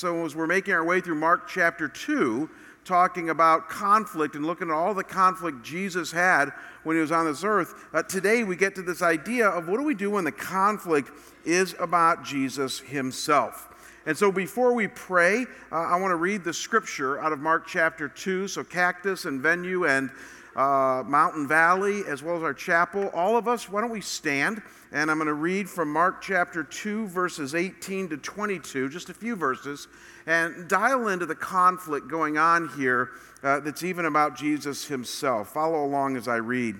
so, as we're making our way through Mark chapter 2, talking about conflict and looking at all the conflict Jesus had when he was on this earth, uh, today we get to this idea of what do we do when the conflict is about Jesus himself. And so before we pray, uh, I want to read the scripture out of Mark chapter 2. So, Cactus and Venue and uh, Mountain Valley, as well as our chapel, all of us, why don't we stand? And I'm going to read from Mark chapter 2, verses 18 to 22, just a few verses, and dial into the conflict going on here uh, that's even about Jesus himself. Follow along as I read.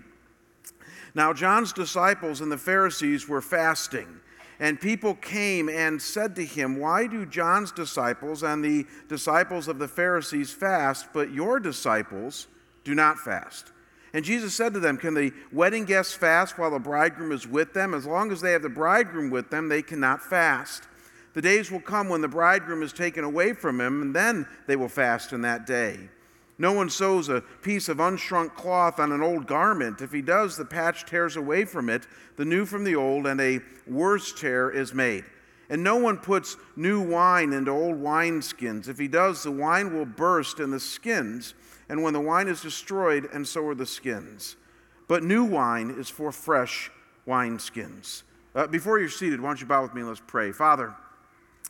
Now, John's disciples and the Pharisees were fasting. And people came and said to him, Why do John's disciples and the disciples of the Pharisees fast, but your disciples do not fast? And Jesus said to them, Can the wedding guests fast while the bridegroom is with them? As long as they have the bridegroom with them, they cannot fast. The days will come when the bridegroom is taken away from him, and then they will fast in that day. No one sews a piece of unshrunk cloth on an old garment. If he does, the patch tears away from it, the new from the old, and a worse tear is made. And no one puts new wine into old wineskins. If he does, the wine will burst and the skins, and when the wine is destroyed, and so are the skins. But new wine is for fresh wineskins. Uh, before you're seated, why don't you bow with me and let's pray. Father,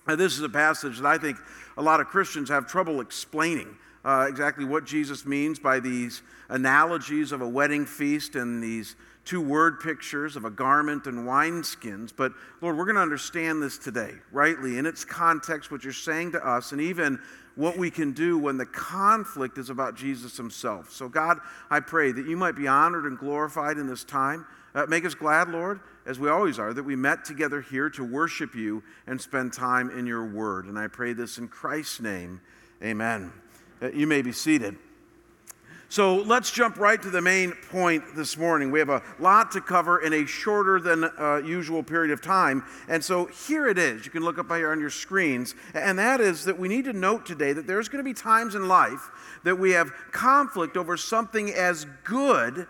uh, this is a passage that I think a lot of Christians have trouble explaining uh, exactly what Jesus means by these analogies of a wedding feast and these two word pictures of a garment and wineskins. But Lord, we're going to understand this today, rightly, in its context, what you're saying to us, and even what we can do when the conflict is about Jesus himself. So, God, I pray that you might be honored and glorified in this time. Uh, make us glad, Lord, as we always are, that we met together here to worship you and spend time in your word. And I pray this in Christ's name. Amen. Uh, you may be seated. So let's jump right to the main point this morning. We have a lot to cover in a shorter than uh, usual period of time. And so here it is. You can look up here on your screens. And that is that we need to note today that there's going to be times in life that we have conflict over something as good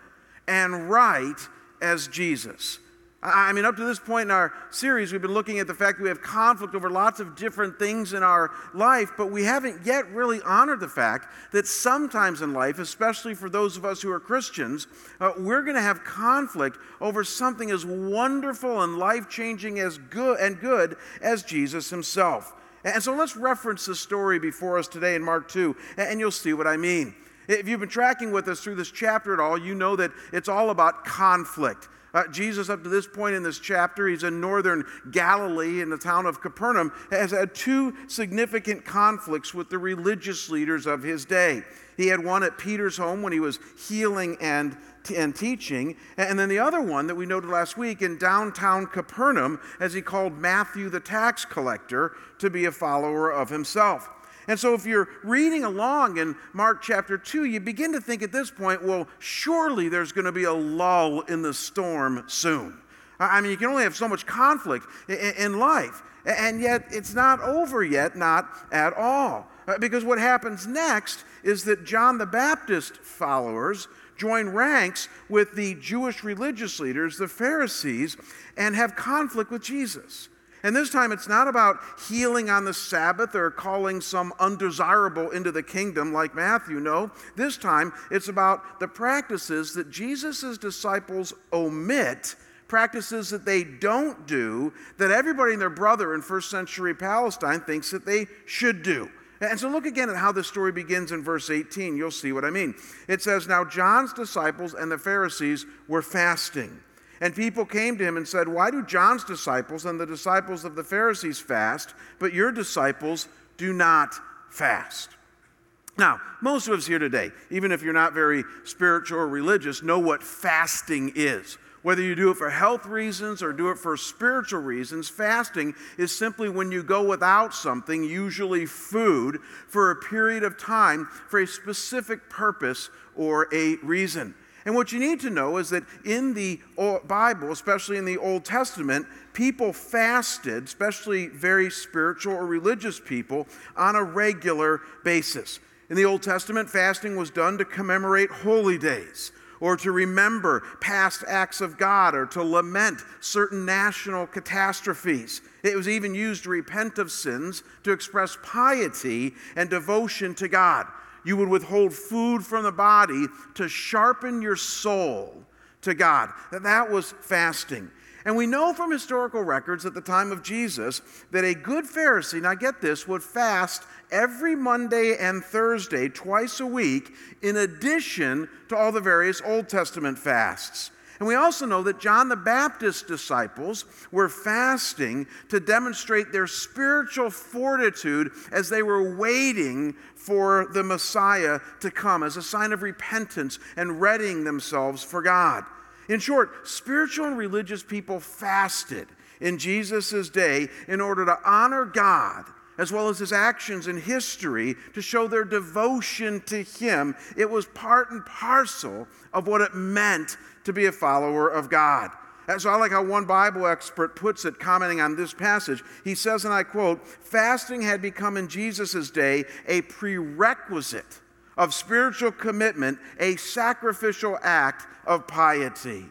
and right as Jesus. I mean, up to this point in our series, we've been looking at the fact that we have conflict over lots of different things in our life, but we haven't yet really honored the fact that sometimes in life, especially for those of us who are Christians, uh, we're going to have conflict over something as wonderful and life changing as good and good as Jesus himself. And so let's reference the story before us today in Mark 2, and you'll see what I mean. If you've been tracking with us through this chapter at all, you know that it's all about conflict. Uh, Jesus, up to this point in this chapter, he's in northern Galilee in the town of Capernaum, has had two significant conflicts with the religious leaders of his day. He had one at Peter's home when he was healing and, and teaching, and then the other one that we noted last week in downtown Capernaum as he called Matthew the tax collector to be a follower of himself. And so, if you're reading along in Mark chapter 2, you begin to think at this point, well, surely there's going to be a lull in the storm soon. I mean, you can only have so much conflict in life. And yet, it's not over yet, not at all. Uh, because what happens next is that John the Baptist followers join ranks with the Jewish religious leaders, the Pharisees, and have conflict with Jesus. And this time it's not about healing on the Sabbath or calling some undesirable into the kingdom like Matthew. No, this time it's about the practices that Jesus' disciples omit, practices that they don't do, that everybody and their brother in first century Palestine thinks that they should do. And so look again at how this story begins in verse 18. You'll see what I mean. It says, Now John's disciples and the Pharisees were fasting. And people came to him and said, Why do John's disciples and the disciples of the Pharisees fast, but your disciples do not fast? Now, most of us here today, even if you're not very spiritual or religious, know what fasting is. Whether you do it for health reasons or do it for spiritual reasons, fasting is simply when you go without something, usually food, for a period of time for a specific purpose or a reason. And what you need to know is that in the Bible, especially in the Old Testament, people fasted, especially very spiritual or religious people, on a regular basis. In the Old Testament, fasting was done to commemorate holy days or to remember past acts of God or to lament certain national catastrophes. It was even used to repent of sins, to express piety and devotion to God. You would withhold food from the body to sharpen your soul to God. That that was fasting. And we know from historical records at the time of Jesus that a good Pharisee, now get this, would fast every Monday and Thursday, twice a week, in addition to all the various Old Testament fasts. And we also know that John the Baptist's disciples were fasting to demonstrate their spiritual fortitude as they were waiting for the Messiah to come as a sign of repentance and readying themselves for God. In short, spiritual and religious people fasted in Jesus' day in order to honor God as well as his actions in history to show their devotion to him. It was part and parcel of what it meant to be a follower of God. So I like how one Bible expert puts it, commenting on this passage. He says, and I quote, fasting had become in Jesus' day a prerequisite of spiritual commitment, a sacrificial act of piety.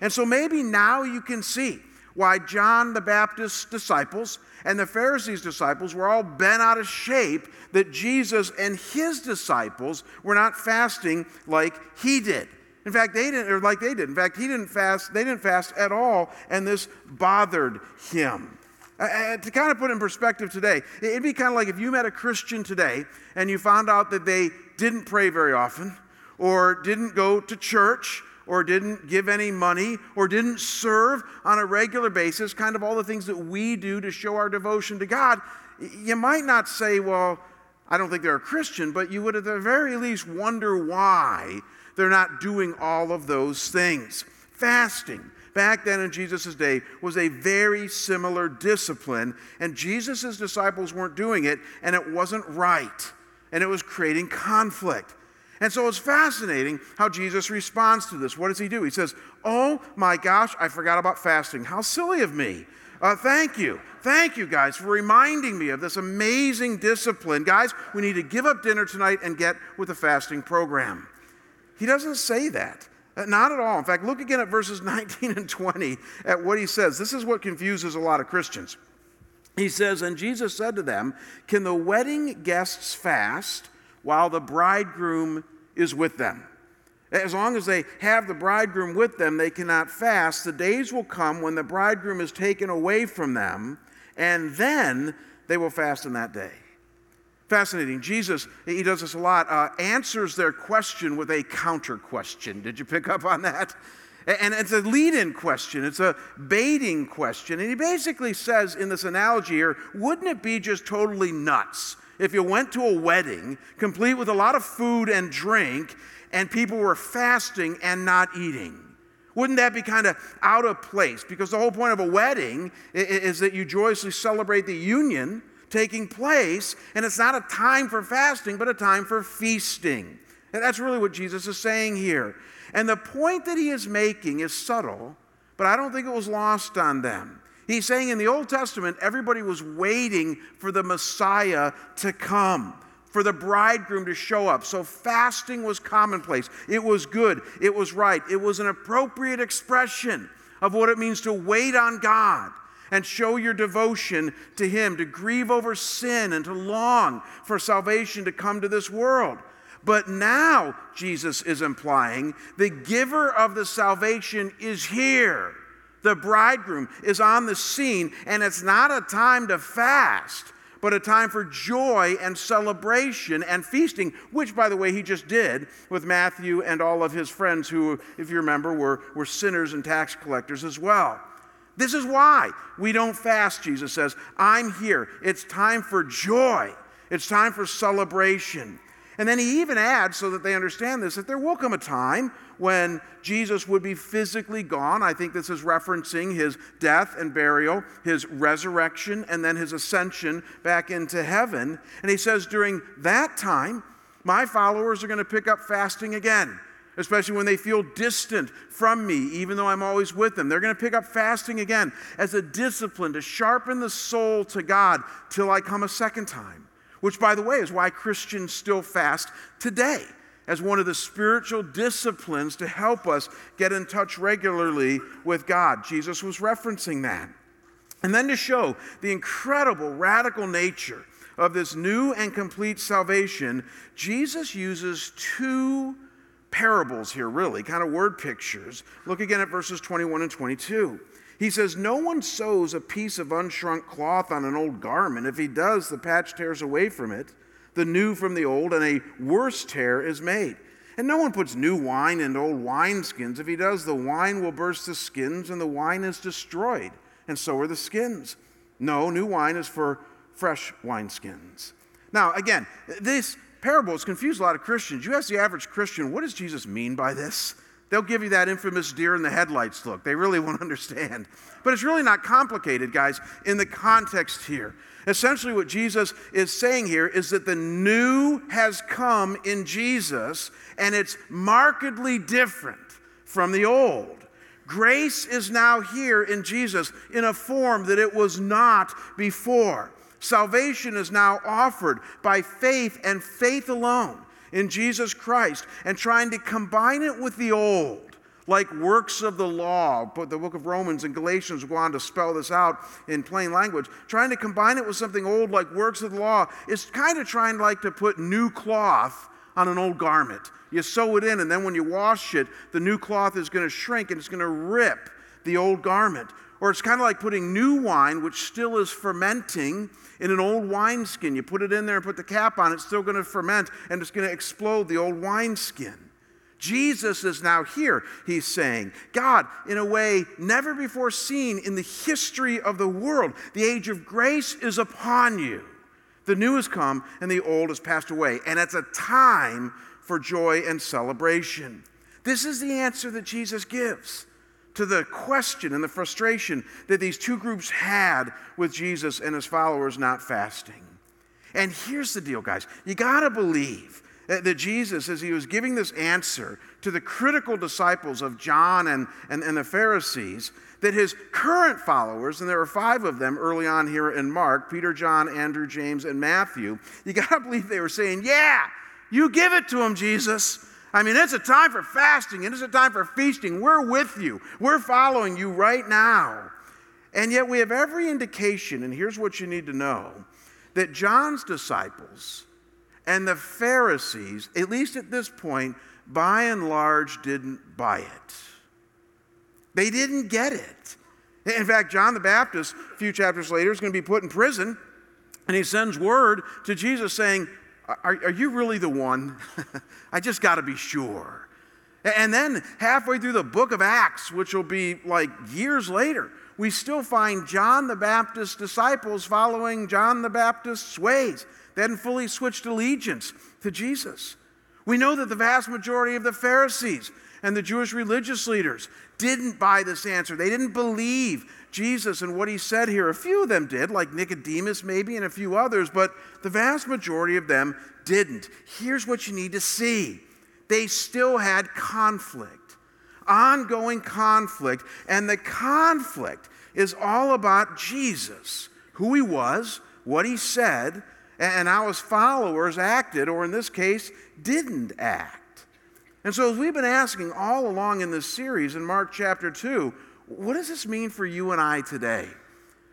And so maybe now you can see why John the Baptist's disciples and the Pharisees' disciples were all bent out of shape that Jesus and his disciples were not fasting like he did. In fact, they didn't, or like they did. In fact, he didn't fast, they didn't fast at all, and this bothered him. Uh, to kind of put in perspective today, it'd be kind of like if you met a Christian today and you found out that they didn't pray very often, or didn't go to church, or didn't give any money, or didn't serve on a regular basis, kind of all the things that we do to show our devotion to God, you might not say, Well, I don't think they're a Christian, but you would at the very least wonder why they're not doing all of those things. Fasting, back then in Jesus' day, was a very similar discipline, and Jesus' disciples weren't doing it, and it wasn't right and it was creating conflict. And so it's fascinating how Jesus responds to this. What does he do? He says, Oh my gosh, I forgot about fasting. How silly of me. Uh, thank you. Thank you, guys, for reminding me of this amazing discipline. Guys, we need to give up dinner tonight and get with the fasting program. He doesn't say that. Uh, not at all. In fact, look again at verses 19 and 20 at what he says. This is what confuses a lot of Christians. He says, And Jesus said to them, Can the wedding guests fast while the bridegroom is with them? As long as they have the bridegroom with them, they cannot fast. The days will come when the bridegroom is taken away from them, and then they will fast in that day. Fascinating. Jesus, he does this a lot, uh, answers their question with a counter question. Did you pick up on that? And it's a lead in question, it's a baiting question. And he basically says in this analogy here wouldn't it be just totally nuts if you went to a wedding complete with a lot of food and drink and people were fasting and not eating? Wouldn't that be kind of out of place? Because the whole point of a wedding is that you joyously celebrate the union taking place, and it's not a time for fasting, but a time for feasting. And that's really what Jesus is saying here. And the point that he is making is subtle, but I don't think it was lost on them. He's saying in the Old Testament, everybody was waiting for the Messiah to come, for the bridegroom to show up. So fasting was commonplace. It was good. It was right. It was an appropriate expression of what it means to wait on God and show your devotion to Him, to grieve over sin and to long for salvation to come to this world. But now, Jesus is implying, the giver of the salvation is here. The bridegroom is on the scene, and it's not a time to fast, but a time for joy and celebration and feasting, which, by the way, he just did with Matthew and all of his friends who, if you remember, were, were sinners and tax collectors as well. This is why we don't fast, Jesus says. I'm here. It's time for joy, it's time for celebration. And then he even adds, so that they understand this, that there will come a time when Jesus would be physically gone. I think this is referencing his death and burial, his resurrection, and then his ascension back into heaven. And he says, during that time, my followers are going to pick up fasting again, especially when they feel distant from me, even though I'm always with them. They're going to pick up fasting again as a discipline to sharpen the soul to God till I come a second time which, by the way, is why Christians still fast today. as one of the spiritual disciplines to help us get in touch regularly with God. Jesus was referencing that. And then to show the incredible radical nature of this new and complete salvation, Jesus uses two parables here, really, kind of word pictures. Look again at verses 21 and 22. He says, No one sews a piece of unshrunk cloth on an old garment. If he does, the patch tears away from it, the new from the old, and a worse tear is made. And no one puts new wine into old wineskins. If he does, the wine will burst the skins, and the wine is destroyed, and so are the skins. No, new wine is for fresh wineskins. Now, again, this parable has confused a lot of Christians. You ask the average Christian, what does Jesus mean by this? They'll give you that infamous deer in the headlights look. They really won't understand. But it's really not complicated, guys, in the context here. Essentially, what Jesus is saying here is that the new has come in Jesus, and it's markedly different from the old. Grace is now here in Jesus in a form that it was not before. Salvation is now offered by faith and faith alone in Jesus Christ and trying to combine it with the old, like works of the law. But the book of Romans and Galatians go on to spell this out in plain language. Trying to combine it with something old, like works of the law, is kind of trying like to put new cloth on an old garment. You sew it in, and then when you wash it, the new cloth is going to shrink and it's going to rip the old garment. Or it's kind of like putting new wine, which still is fermenting, in an old wineskin. You put it in there and put the cap on, it's still going to ferment and it's going to explode the old wineskin. Jesus is now here, he's saying. God, in a way never before seen in the history of the world, the age of grace is upon you. The new has come and the old has passed away. And it's a time for joy and celebration. This is the answer that Jesus gives to the question and the frustration that these two groups had with Jesus and his followers not fasting. And here's the deal, guys you got to believe that Jesus, as he was giving this answer to the critical disciples of John and, and, and, the Pharisees, that his current followers, and there are five of them early on here in Mark Peter, John, Andrew, James, and Matthew you got to believe they were saying, Yeah, you give it to him, Jesus. I mean, it's a time for fasting and it's a time for feasting. We're with you, we're following you right now. And yet, we have every indication, and here's what you need to know that John's disciples and the Pharisees, at least at this point, by and large, didn't buy it. They didn't get it. In fact, John the Baptist, a few chapters later, is going to be put in prison, and he sends word to Jesus saying, are, are you really the one? I just got to be sure. And then halfway through the book of Acts, which will be like years later, we still find John the Baptist's disciples following John the Baptist's ways. They hadn't fully switched allegiance to Jesus. We know that the vast majority of the Pharisees and the Jewish religious leaders didn't buy this answer. They didn't believe Jesus and what he said here. A few of them did, like Nicodemus maybe, and a few others, but the vast majority of them didn't. Here's what you need to see they still had conflict, ongoing conflict, and the conflict is all about Jesus, who he was, what he said, and how his followers acted, or in this case, didn't act. And so, as we've been asking all along in this series in Mark chapter 2, what does this mean for you and I today?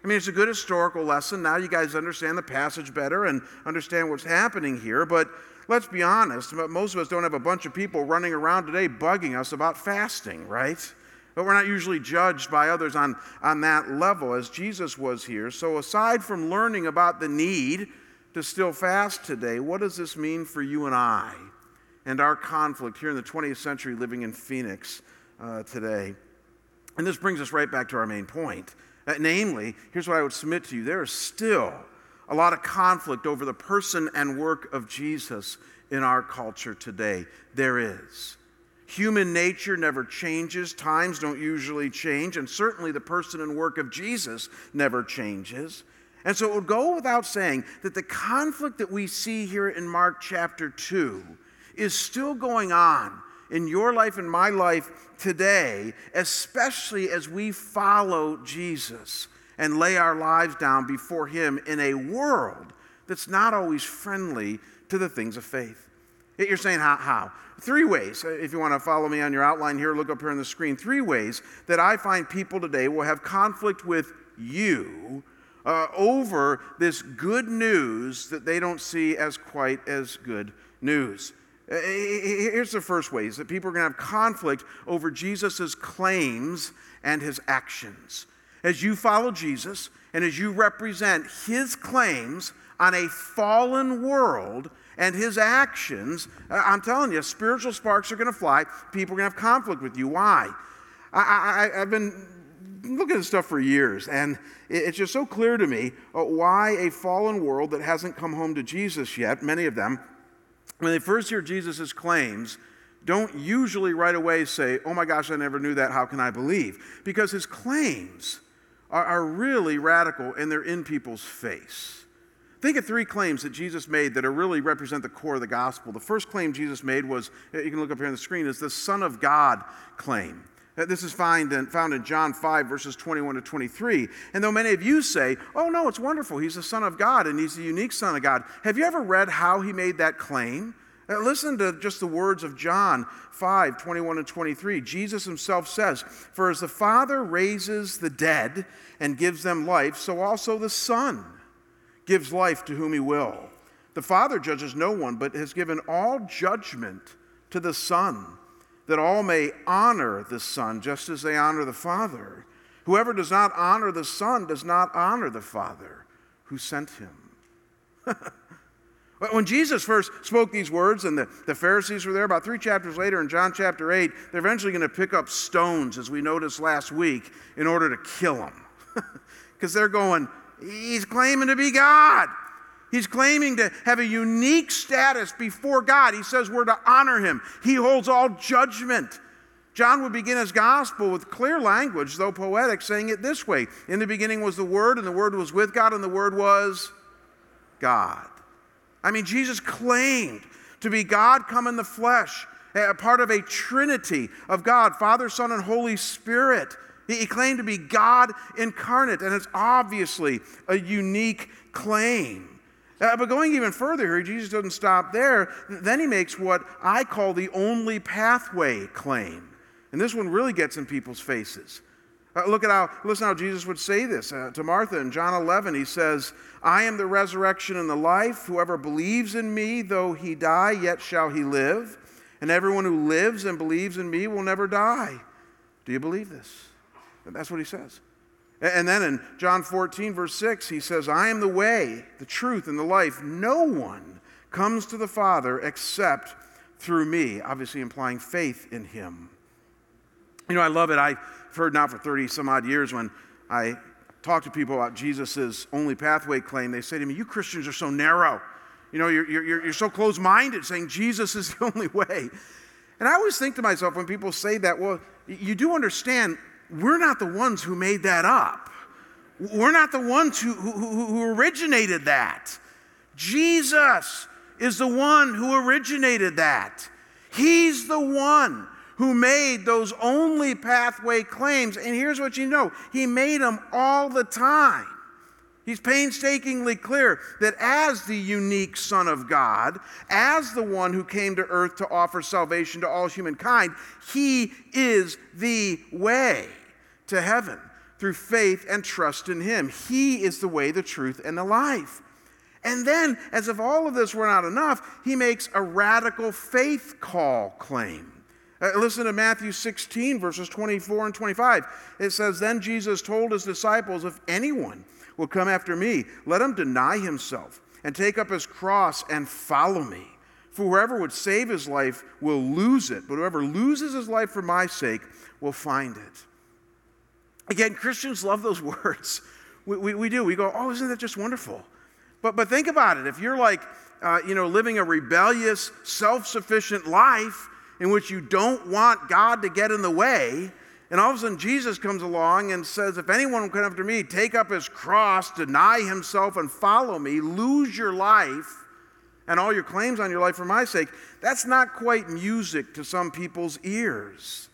I mean, it's a good historical lesson. Now you guys understand the passage better and understand what's happening here. But let's be honest, most of us don't have a bunch of people running around today bugging us about fasting, right? But we're not usually judged by others on, on that level as Jesus was here. So, aside from learning about the need to still fast today, what does this mean for you and I and our conflict here in the 20th century living in Phoenix uh, today? And this brings us right back to our main point. Uh, namely, here's what I would submit to you there is still a lot of conflict over the person and work of Jesus in our culture today. There is. Human nature never changes, times don't usually change, and certainly the person and work of Jesus never changes. And so it would go without saying that the conflict that we see here in Mark chapter 2 is still going on in your life and my life today, especially as we follow Jesus and lay our lives down before Him in a world that's not always friendly to the things of faith. You're saying, how? how? Three ways. Uh, if you want to follow me on your outline here, look up here on the screen. Three ways that I find people today will have conflict with you uh, over this good news that they don't see as quite as good news. Uh, here's the first way is that people are going to have conflict over Jesus' claims and his actions. As you follow Jesus and as you represent his claims on a fallen world and his actions, uh, I'm telling you, spiritual sparks are going to fly. People are going to have conflict with you. Why? I, I've been looking at this stuff for years, and it's just so clear to me uh, why a fallen world that hasn't come home to Jesus yet, many of them, when they first hear Jesus' claims, don't usually right away say, Oh my gosh, I never knew that. How can I believe? Because his claims are, are really radical and they're in people's face. Think of three claims that Jesus made that are really represent the core of the gospel. The first claim Jesus made was, you can look up here on the screen, is the Son of God claim. This is found in, found in John 5, verses 21 to 23. And though many of you say, oh, no, it's wonderful, he's the Son of God and he's the unique Son of God, have you ever read how he made that claim? Uh, listen to just the words of John 5, 21 and 23. Jesus himself says, For as the Father raises the dead and gives them life, so also the Son gives life to whom he will. The Father judges no one, but has given all judgment to the Son that all may honor the Son just as they honor the Father. Whoever does not honor the Son does not honor the Father who sent him. when Jesus first spoke these words and the, the Pharisees were there, about three chapters later in John chapter 8, they're eventually going to pick up stones, as we noticed last week, in order to kill him. Because they're going, he's claiming to be God. He's claiming to have a unique status before God. He says we're to honor him. He holds all judgment. John would begin his gospel with clear language, though poetic, saying it this way In the beginning was the Word, and the Word was with God, and the Word was God. I mean, Jesus claimed to be God come in the flesh, a part of a trinity of God, Father, Son, and Holy Spirit. He claimed to be God incarnate, and it's obviously a unique claim. Uh, but going even further here, Jesus doesn't stop there. Then he makes what I call the only pathway claim. And this one really gets in people's faces. Uh, look at how, listen how Jesus would say this uh, to Martha in John 11. He says, I am the resurrection and the life. Whoever believes in me, though he die, yet shall he live. And everyone who lives and believes in me will never die. Do you believe this? And that's what he says. And then in John 14, verse 6, he says, I am the way, the truth, and the life. No one comes to the Father except through me, obviously implying faith in him. You know, I love it. I've heard now for 30 some odd years when I talk to people about Jesus' only pathway claim, they say to me, You Christians are so narrow. You know, you're, you're, you're so close minded saying Jesus is the only way. And I always think to myself when people say that, well, you do understand we're not the ones who made that up. We're not the ones who, who, who originated that. Jesus is the one who originated that. He's the one who made those only pathway claims. And here's what you know He made them all the time. He's painstakingly clear that as the unique Son of God, as the one who came to earth to offer salvation to all humankind, He is the way to heaven through faith and trust in Him. He is the way, the truth, and the life. And then, as if all of this were not enough, he makes a radical faith call claim. Uh, listen to Matthew 16, verses 24 and 25. It says, Then Jesus told his disciples, If anyone will come after me, let him deny himself and take up his cross and follow me. For whoever would save his life will lose it, but whoever loses his life for my sake will find it. Again, Christians love those words. We, we, we, do. We go, oh, isn't that just wonderful? But, but think about it. If you're like, uh, you know, living a rebellious, self sufficient life in which you don't want God to get in the way, and all of a sudden Jesus comes along and says, If anyone will come after me, take up his cross, deny himself, and follow me, lose your life and all your claims on your life for my sake, that's not quite music to some people's ears.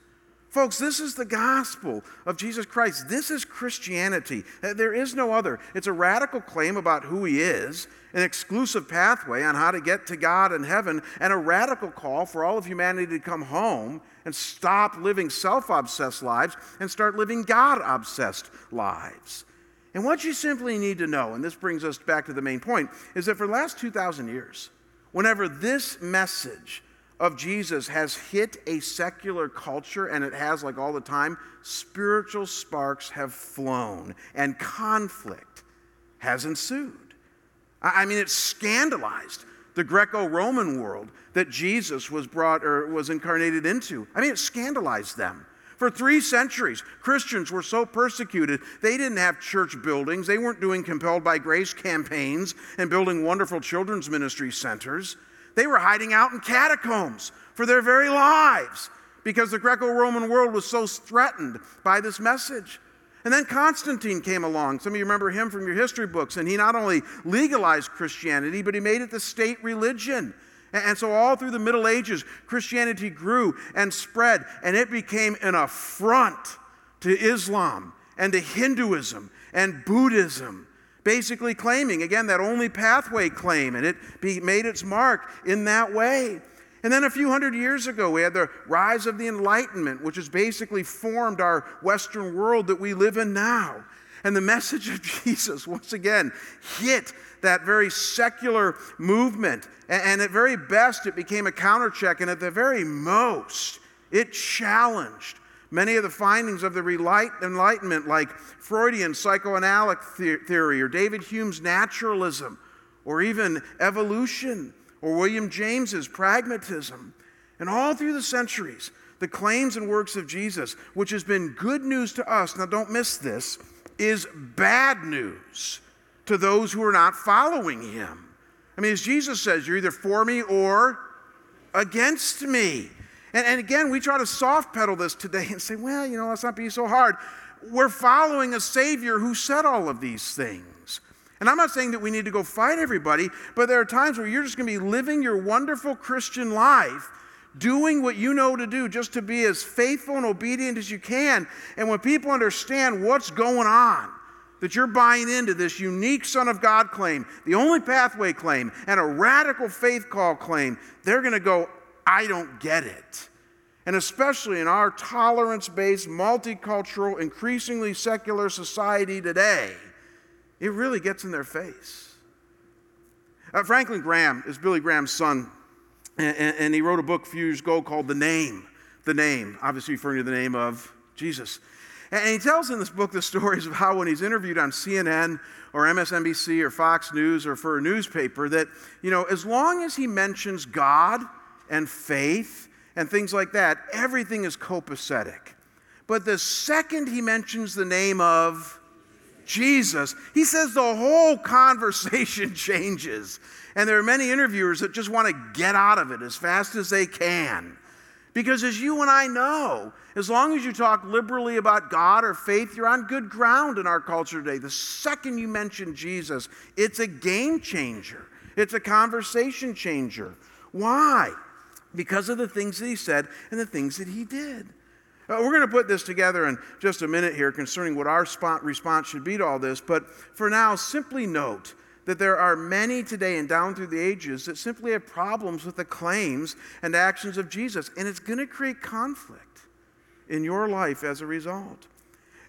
Folks, this is the gospel of Jesus Christ. This is Christianity. Uh, there is no other. It's a radical claim about who he is, an exclusive pathway on how to get to God and heaven, and a radical call for all of humanity to come home and stop living self obsessed lives and start living God obsessed lives. And what you simply need to know, and this brings us back to the main point, is that for the last 2,000 years, whenever this message of Jesus has hit a secular culture, and it has like all the time, spiritual sparks have flown and conflict has ensued. I mean, it scandalized the Greco Roman world that Jesus was brought or was incarnated into. I mean, it scandalized them. For three centuries, Christians were so persecuted, they didn't have church buildings. They weren't doing compelled by grace campaigns and building wonderful children's ministry centers. They were hiding out in catacombs for their very lives because the Greco Roman world was so threatened by this message. And then Constantine came along. Some of you remember him from your history books. And he not only legalized Christianity, but he made it the state religion. And so, all through the Middle Ages, Christianity grew and spread, and it became an affront to Islam and to Hinduism and Buddhism basically claiming, again, that only pathway claim, and it be, made its mark in that way. And then a few hundred years ago, we had the rise of the Enlightenment, which has basically formed our Western world that we live in now. And the message of Jesus, once again, hit that very secular movement. And at very best, it became a countercheck, and at the very most, it challenged Many of the findings of the Enlightenment, like Freudian psychoanalytic theory, or David Hume's naturalism, or even evolution, or William James's pragmatism, and all through the centuries, the claims and works of Jesus, which has been good news to us, now don't miss this, is bad news to those who are not following him. I mean, as Jesus says, you're either for me or against me. And, and again, we try to soft pedal this today and say, well, you know, let's not be so hard. We're following a Savior who said all of these things. And I'm not saying that we need to go fight everybody, but there are times where you're just going to be living your wonderful Christian life, doing what you know to do, just to be as faithful and obedient as you can. And when people understand what's going on, that you're buying into this unique Son of God claim, the only pathway claim, and a radical faith call claim, they're going to go, I don't get it. And especially in our tolerance based, multicultural, increasingly secular society today, it really gets in their face. Uh, Franklin Graham is Billy Graham's son, and, and, he wrote a book a few years ago called The Name. The Name, obviously referring to the name of Jesus. And he tells in this book the stories of how when he's interviewed on CNN or MSNBC or Fox News or for a newspaper, that, you know, as long as he mentions God and faith and things like that, everything is copacetic. But the second he mentions the name of Jesus, he says the whole conversation changes. And there are many interviewers that just want to get out of it as fast as they can. Because as you and I know, as long as you talk liberally about God or faith, you're on good ground in our culture today. The second you mention Jesus, it's a game changer, it's a conversation changer. Why? Because of the things that he said and the things that he did. Uh, we're going to put this together in just a minute here concerning what our response should be to all this, but for now, simply note that there are many today and down through the ages that simply have problems with the claims and actions of Jesus, and it's going to create conflict in your life as a result.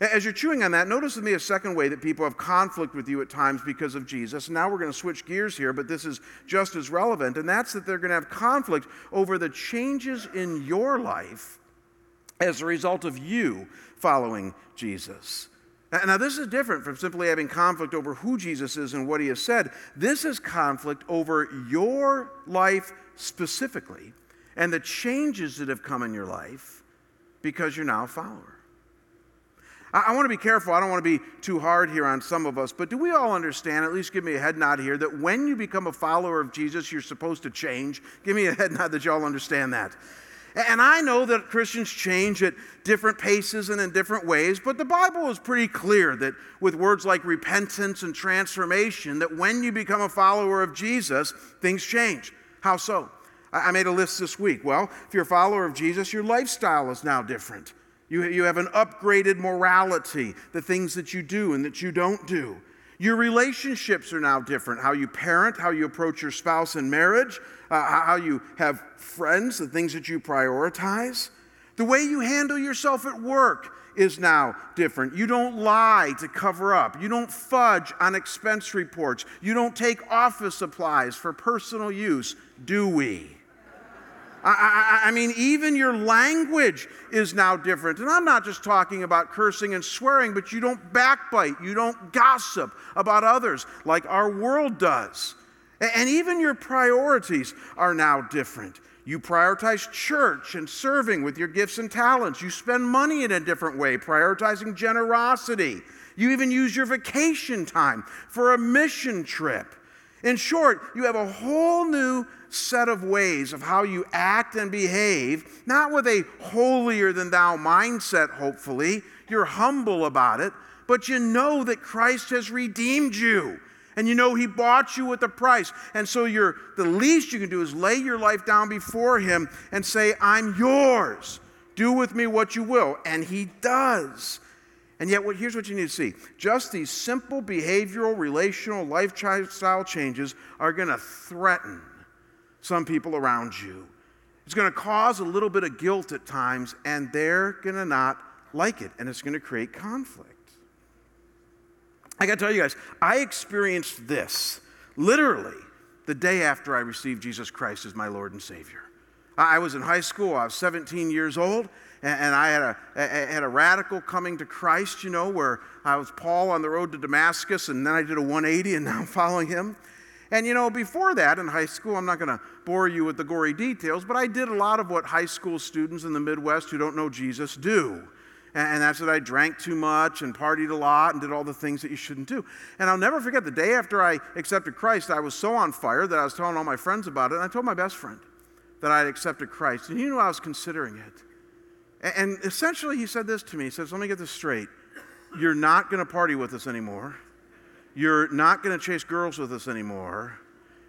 As you're chewing on that, notice with me a second way that people have conflict with you at times because of Jesus. Now we're going to switch gears here, but this is just as relevant, and that's that they're going to have conflict over the changes in your life as a result of you following Jesus. Now, this is different from simply having conflict over who Jesus is and what he has said. This is conflict over your life specifically and the changes that have come in your life because you're now a follower. I, want to be careful. I don't want to be too hard here on some of us, but do we all understand, at least give me a head nod here, that when you become a follower of Jesus, you're supposed to change? Give me a head nod that y'all understand that. And I know that Christians change at different paces and in different ways, but the Bible is pretty clear that with words like repentance and transformation, that when you become a follower of Jesus, things change. How so? I made a list this week. Well, if you're a follower of Jesus, your lifestyle is now different. You, you have an upgraded morality, the things that you do and that you don't do. Your relationships are now different. How you parent, how you approach your spouse in marriage, uh, how you have friends, the things that you prioritize. The way you handle yourself at work is now different. You don't lie to cover up. You don't fudge on expense reports. You don't take office supplies for personal use, do we? I, I, I, mean, even your language is now different. And I'm not just talking about cursing and swearing, but you don't backbite, you don't gossip about others like our world does. And even your priorities are now different. You prioritize church and serving with your gifts and talents. You spend money in a different way, prioritizing generosity. You even use your vacation time for a mission trip. In short, you have a whole new set of ways of how you act and behave, not with a holier than thou mindset, hopefully. You're humble about it, but you know that Christ has redeemed you. And you know he bought you with a price. And so you're, the least you can do is lay your life down before him and say, I'm yours. Do with me what you will. And he does. And yet, what, here's what you need to see just these simple behavioral, relational, lifestyle changes are going to threaten some people around you. It's going to cause a little bit of guilt at times, and they're going to not like it, and it's going to create conflict. I got to tell you guys, I experienced this literally the day after I received Jesus Christ as my Lord and Savior. I was in high school, I was 17 years old, and I had a, had a radical coming to Christ, you know, where I was Paul on the road to Damascus, and then I did a 180, and now I'm following him. And you know, before that in high school, I'm not going to bore you with the gory details, but I did a lot of what high school students in the Midwest who don't know Jesus do. And that's that I drank too much and partied a lot and did all the things that you shouldn't do. And I'll never forget the day after I accepted Christ, I was so on fire that I was telling all my friends about it. And I told my best friend that I had accepted Christ. And he knew I was considering it. And essentially, he said this to me He says, Let me get this straight. You're not going to party with us anymore. You're not going to chase girls with us anymore.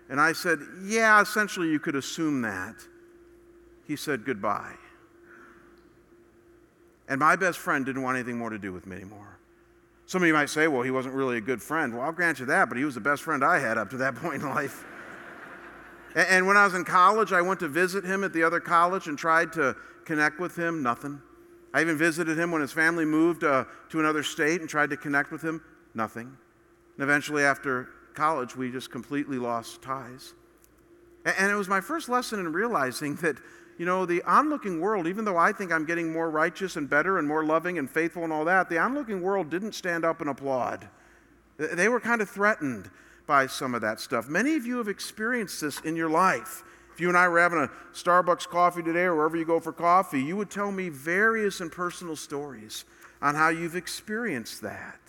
And I said, Yeah, essentially, you could assume that. He said, Goodbye. And my best friend didn't want anything more to do with me anymore. Some of you might say, Well, he wasn't really a good friend. Well, I'll grant you that, but he was the best friend I had up to that point in life. And when I was in college, I went to visit him at the other college and tried to connect with him. Nothing. I even visited him when his family moved uh, to another state and tried to connect with him. Nothing. And eventually, after college, we just completely lost ties. And it was my first lesson in realizing that, you know, the onlooking world, even though I think I'm getting more righteous and better and more loving and faithful and all that, the onlooking world didn't stand up and applaud. They were kind of threatened by some of that stuff. Many of you have experienced this in your life. If you and I were having a Starbucks coffee today or wherever you go for coffee, you would tell me various and personal stories on how you've experienced that.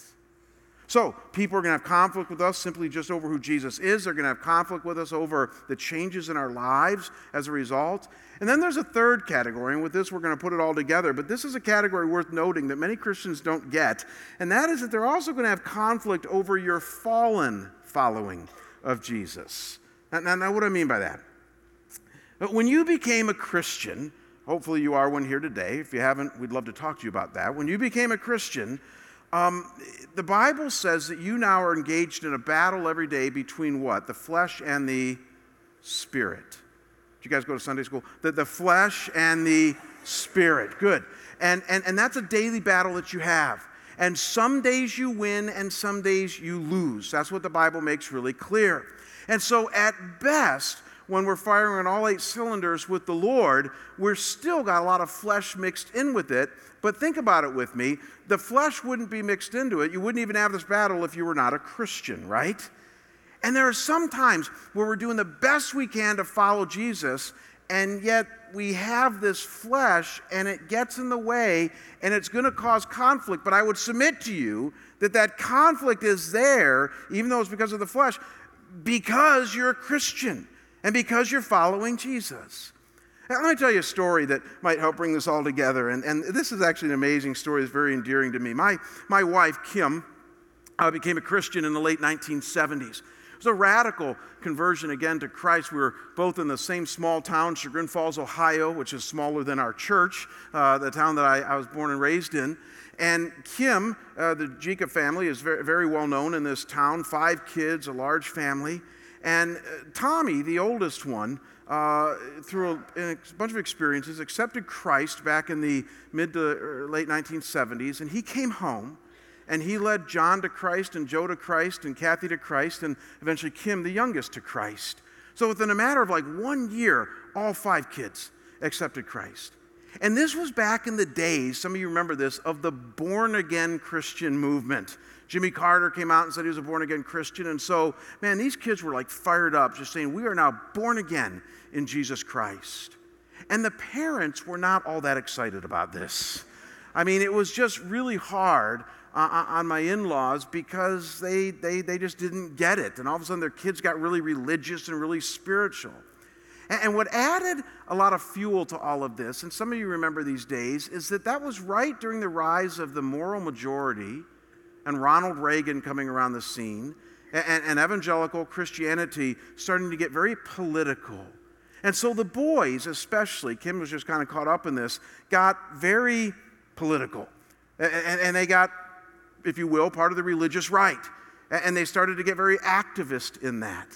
So, people are going to have conflict with us simply just over who Jesus is. They're going to have conflict with us over the changes in our lives as a result. And then there's a third category, and with this, we're going to put it all together. But this is a category worth noting that many Christians don't get, and that is that they're also going to have conflict over your fallen following of Jesus. Now, now, now what do I mean by that? When you became a Christian, hopefully you are one here today. If you haven't, we'd love to talk to you about that. When you became a Christian, um, the Bible says that you now are engaged in a battle every day between what? The flesh and the spirit. Did you guys go to Sunday school? The, the flesh and the spirit. Good. And, and, and that's a daily battle that you have. And some days you win and some days you lose. That's what the Bible makes really clear. And so, at best, when we're firing on all eight cylinders with the Lord, we're still got a lot of flesh mixed in with it. But think about it with me. The flesh wouldn't be mixed into it. You wouldn't even have this battle if you were not a Christian, right? And there are some times where we're doing the best we can to follow Jesus, and yet we have this flesh and it gets in the way and it's going to cause conflict. But I would submit to you that that conflict is there, even though it's because of the flesh, because you're a Christian and because you're following Jesus. Now, let me tell you a story that might help bring this all together. And, and this is actually an amazing story. It's very endearing to me. My, my wife, Kim, uh, became a Christian in the late 1970s. Was a radical conversion again to Christ. We were both in the same small town, Chagrin Falls, Ohio, which is smaller than our church, uh, the town that I, I, was born and raised in. And Kim, uh, the Jika family, is very, very well known in this town five kids, a large family. And uh, Tommy, the oldest one, uh, through a, a, bunch of experiences, accepted Christ back in the mid to late 1970s, and he came home and he led John to Christ and Joe to Christ and Kathy to Christ and eventually Kim, the youngest, to Christ. So within a matter of like one year, all five kids accepted Christ. And this was back in the days, some of you remember this, of the born again Christian movement. Jimmy Carter came out and said he was a born again Christian. And so, man, these kids were like fired up, just saying, We are now born again in Jesus Christ. And the parents were not all that excited about this. I mean, it was just really hard uh, on my in laws because they, they, they just didn't get it. And all of a sudden, their kids got really religious and really spiritual. And, and what added a lot of fuel to all of this, and some of you remember these days, is that that was right during the rise of the moral majority and Ronald Reagan coming around the scene, and, and evangelical Christianity starting to get very political. And so the boys, especially, Kim was just kind of caught up in this, got very political. And, and, they got, if you will, part of the religious right. And they started to get very activist in that.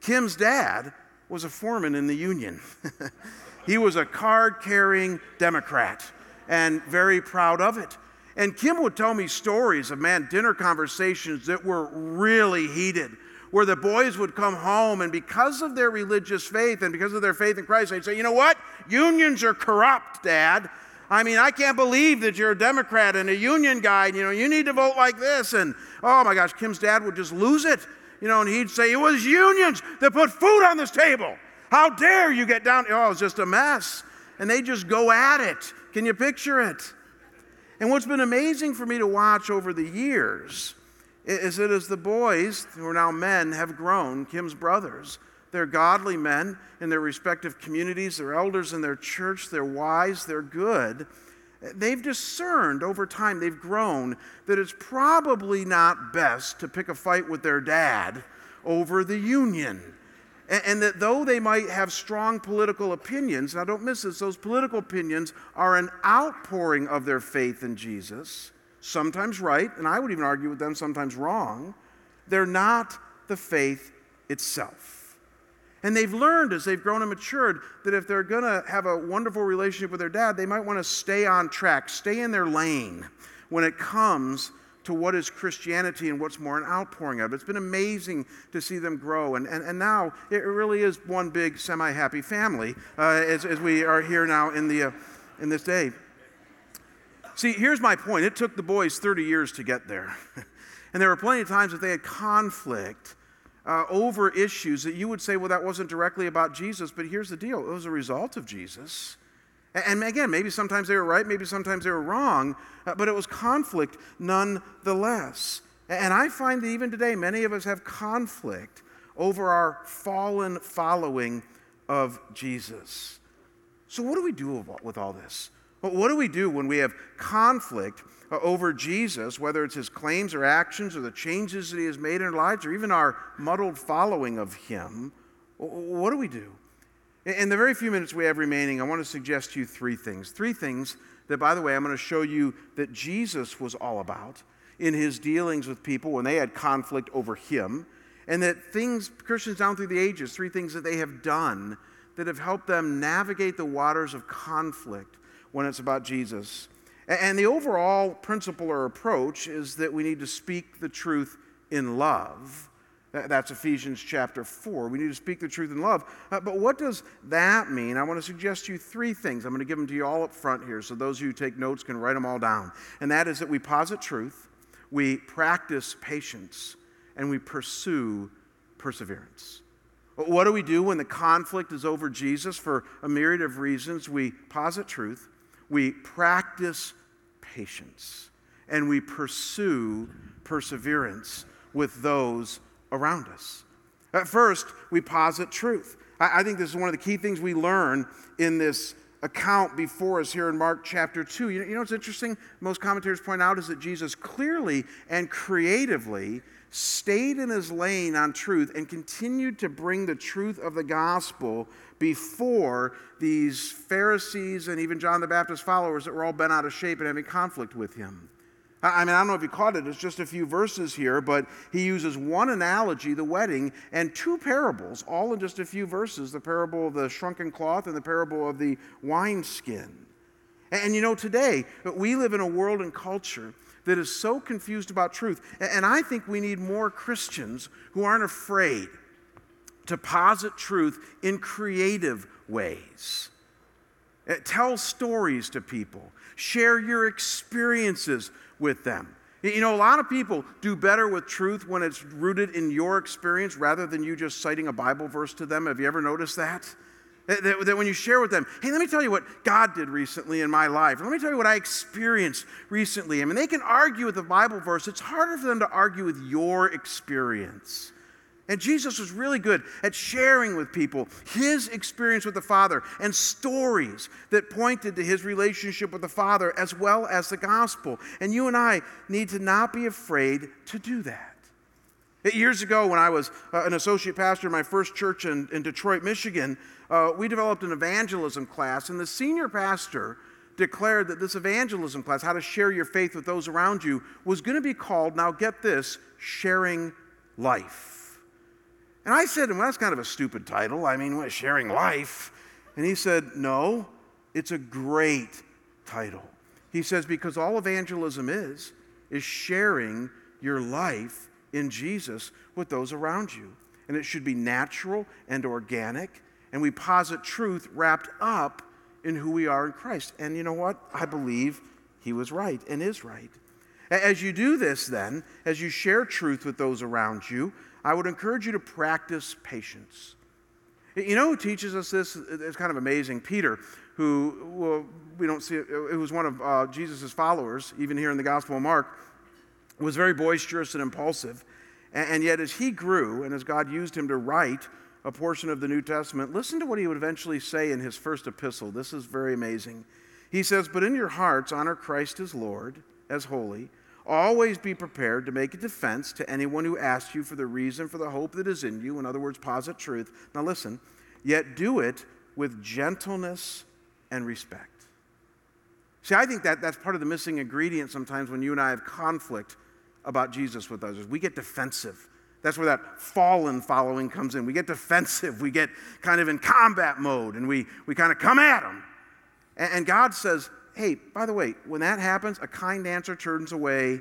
Kim's dad was a foreman in the union. he was a card carrying Democrat and very proud of it. And Kim would tell me stories of, man, dinner conversations that were really heated, where the boys would come home and because of their religious faith and because of their faith in Christ, they'd say, you know what? Unions are corrupt, Dad. I mean, I can't believe that you're a Democrat and a union guy. And, you know, you need to vote like this. And oh my gosh, Kim's dad would just lose it. You know, and he'd say, It was unions that put food on this table. How dare you get down? Oh, it was just a mess. And they just go at it. Can you picture it? And what's been amazing for me to watch over the years is that as the boys, who are now men, have grown, Kim's brothers, they're godly men in their respective communities, they're elders in their church, they're wise, they're good. They've discerned over time, they've grown, that it's probably not best to pick a fight with their dad over the union. And, and that though they might have strong political opinions, now don't miss this, those political opinions are an outpouring of their faith in Jesus, sometimes right, and I would even argue with them sometimes wrong. They're not the faith itself. And they've learned as they've grown and matured that if they're going to have a wonderful relationship with their dad, they might want to stay on track, stay in their lane when it comes to what is Christianity and what's more an outpouring of. It's been amazing to see them grow. And, and, and now it really is one big semi happy family uh, as, as we are here now in, the, uh, in this day. See, here's my point. It took the boys 30 years to get there. and there were plenty of times that they had conflict uh, over issues that you would say, well, that wasn't directly about Jesus. But here's the deal it was a result of Jesus. And again, maybe sometimes they were right, maybe sometimes they were wrong, uh, but it was conflict nonetheless. And I find that even today, many of us have conflict over our fallen following of Jesus. So, what do we do with all this? What do we do when we have conflict uh, over Jesus, whether it's his claims or actions or the changes that he has made in our lives or even our muddled following of him? What do we do? In the very few minutes we have remaining, I want to suggest to you three things. Three things that, by the way, I'm going to show you that Jesus was all about in his dealings with people when they had conflict over him. And that things, Christians down through the ages, three things that they have done that have helped them navigate the waters of conflict when it's about Jesus. And the overall principle or approach is that we need to speak the truth in love that's Ephesians chapter 4. We need to speak the truth in love. Uh, but what does that mean? I want to suggest to you three things. I'm going to give them to you all up front here so those who take notes can write them all down. And that is that we posit truth, we practice patience, and we pursue perseverance. What do we do when the conflict is over Jesus for a myriad of reasons? We posit truth, we practice patience, and we pursue perseverance with those around us. At first, we posit truth. I, I think this is one of the key things we learn in this account before us here in Mark chapter 2. You know, you know what's interesting? Most commentators point out is that Jesus clearly and creatively stayed in his lane on truth and continued to bring the truth of the gospel before these Pharisees and even John the Baptist followers that were all bent out of shape and having conflict with him. I mean, I don't know if you caught it, it's just a few verses here, but he uses one analogy, the wedding, and two parables, all in just a few verses the parable of the shrunken cloth and the parable of the wineskin. And you know, today, we live in a world and culture that is so confused about truth. And I think we need more Christians who aren't afraid to posit truth in creative ways. Tell stories to people, share your experiences with them. You know, a lot of people do better with truth when it's rooted in your experience rather than you just citing a Bible verse to them. Have you ever noticed that? That, that, when you share with them, hey, let me tell you what God did recently in my life. Let me tell you what I experienced recently. I mean, they can argue with a Bible verse. It's harder for them to argue with your experience. And Jesus was really good at sharing with people his experience with the Father and stories that pointed to his relationship with the Father as well as the gospel. And you and I need to not be afraid to do that. Years ago, when I was uh, an associate pastor in my first church in, in Detroit, Michigan, uh, we developed an evangelism class, and the senior pastor declared that this evangelism class, how to share your faith with those around you, was going to be called, now get this, Sharing Life. And I said, well, that's kind of a stupid title. I mean, sharing life? And he said, no, it's a great title. He says, because all evangelism is, is sharing your life in Jesus with those around you. And it should be natural and organic and we posit truth wrapped up in who we are in Christ. And you know what? I believe he was right and is right. As you do this, then, as you share truth with those around you, I would encourage you to practice patience. You know who teaches us this? It's kind of amazing. Peter, who well, we don't see, it was one of uh, Jesus' followers, even here in the Gospel of Mark, was very boisterous and impulsive. And yet, as he grew and as God used him to write, a portion of the New Testament, listen to what he would eventually say in his first epistle. This is very amazing. He says, But in your hearts, honor Christ as Lord, as holy. Always be prepared to make a defense to anyone who asks you for the reason for the hope that is in you. In other words, posit truth. Now listen, yet do it with gentleness and respect. See, I think that that's part of the missing ingredient sometimes when you and I have conflict about Jesus with others. We get defensive. That's where that fallen following comes in. We get defensive, we get kind of in combat mode, and we, we kind of come at them. And, and God says, hey, by the way, when that happens, a kind answer turns away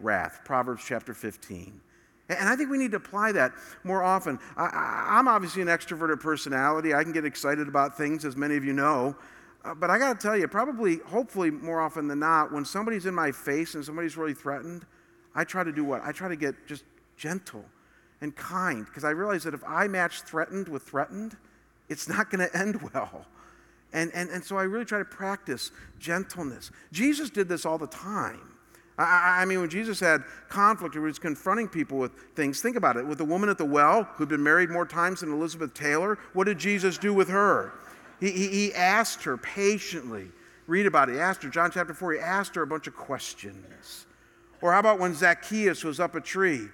wrath. Proverbs chapter 15. And I think we need to apply that more often. I, am obviously an extroverted personality. I can get excited about things, as many of you know. Uh, but I got to tell you, probably, hopefully, more often than not, when somebody's in my face and somebody's really threatened, I try to do what? I try to get just gentle and kind because I realize that if I match threatened with threatened, it's not going to end well. And, and, and so I really try to practice gentleness. Jesus did this all the time. I, I mean, when Jesus had conflict or was confronting people with things, think about it. With the woman at the well who'd been married more times than Elizabeth Taylor, what did Jesus do with her? He, he, he asked her patiently. Read about it. He asked her, John chapter 4, he asked her a bunch of questions. Or how about when Zacchaeus was up a tree?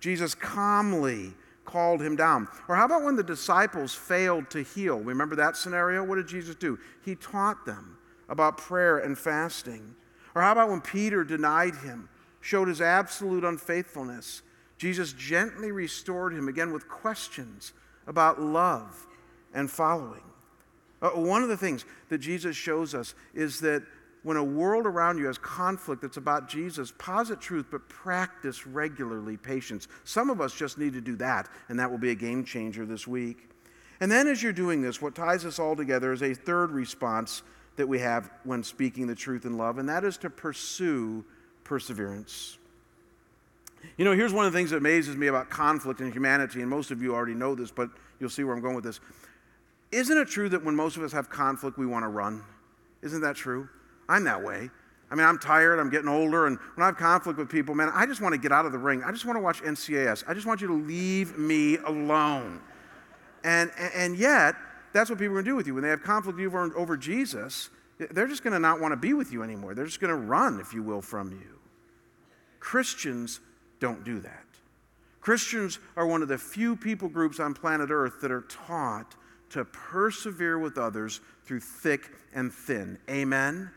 Jesus calmly called him down. Or how about when the disciples failed to heal? Remember that scenario? What did Jesus do? He taught them about prayer and fasting. Or how about when Peter denied him, showed his absolute unfaithfulness? Jesus gently restored him again with questions about love and following. Uh, one of the things that Jesus shows us is that when a world around you has conflict that's about Jesus, posit truth, but practice regularly patience. Some of us just need to do that, and that will be a game changer this week. And then, as you're doing this, what ties us all together is a third response that we have when speaking the truth in love, and that is to pursue perseverance. You know, here's one of the things that amazes me about conflict in humanity, and most of you already know this, but you'll see where I'm going with this. Isn't it true that when most of us have conflict, we want to run? Isn't that true? I'm that way. I mean, I'm tired, I'm getting older, and when I have conflict with people, man, I just want to get out of the ring. I just want to watch NCIS. I just want you to leave me alone. And, and yet, that's what people are going to do with you. When they have conflict over, over Jesus, they're just going to not want to be with you anymore. They're just going to run, if you will, from you. Christians don't do that. Christians are one of the few people groups on planet Earth that are taught to persevere with others through thick and thin. Amen?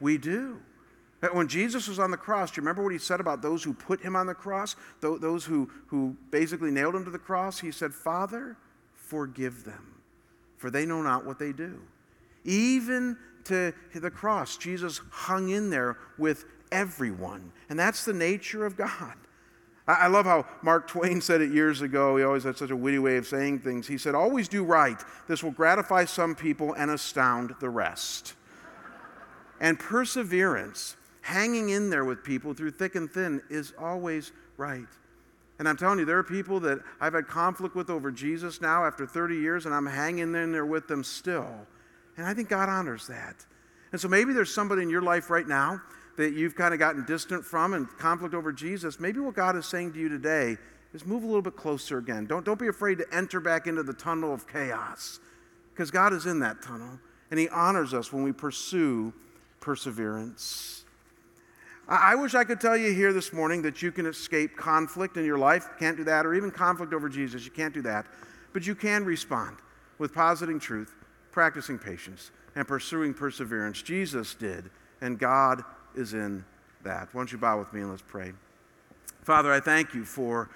We do. When Jesus was on the cross, do you remember what he said about those who put him on the cross? Those who, who basically nailed him to the cross? He said, Father, forgive them, for they know not what they do. Even to the cross, Jesus hung in there with everyone. And that's the nature of God. I love how Mark Twain said it years ago. He always had such a witty way of saying things. He said, Always do right. This will gratify some people and astound the rest. And perseverance hanging in there with people through thick and thin is always right. And I'm telling you, there are people that I've had conflict with over Jesus now after 30 years, and I'm hanging in there with them still. And I think God honors that. And so maybe there's somebody in your life right now that you've kind of gotten distant from and conflict over Jesus. Maybe what God is saying to you today is move a little bit closer again. Don't, don't be afraid to enter back into the tunnel of chaos because God is in that tunnel, and He honors us when we pursue perseverance. I wish I could tell you here this morning that you can escape conflict in your life. Can't do that, or even conflict over Jesus. You can't do that. But you can respond with positing truth, practicing patience, and pursuing perseverance. Jesus did, and God is in that. Why don't you bow with me and let's pray? Father, I thank you for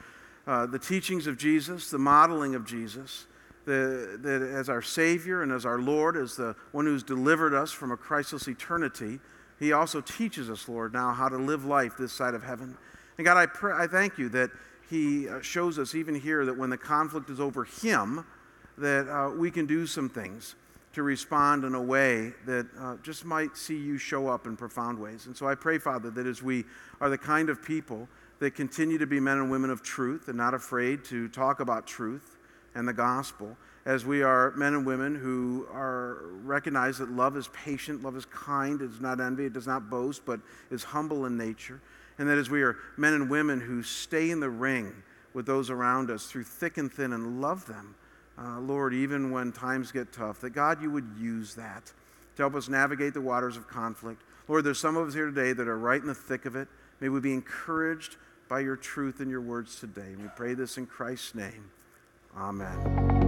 uh, the teachings of Jesus, the modeling of Jesus, the, that as our Savior and as our Lord, as the one who's delivered us from a Christless eternity. He also teaches us, Lord, now how to live life this side of heaven. And God, I, pray, I thank you that He uh, shows us even here that when the conflict is over Him, that uh, we can do some things to respond in a way that uh, just might see you show up in profound ways. And so I pray, Father, that as we are the kind of people that continue to be men and women of truth and not afraid to talk about truth and the gospel, as we are men and women who are recognize that love is patient, love is kind, it does not envy, it does not boast, but is humble in nature. And that as we are men and women who stay in the ring with those around us through thick and thin and love them, uh, Lord, even when times get tough, that God, you would use that to help us navigate the waters of conflict. Lord, there's some of us here today that are right in the thick of it. May we be encouraged by your truth and your words today. We pray this in Christ's name. Amen.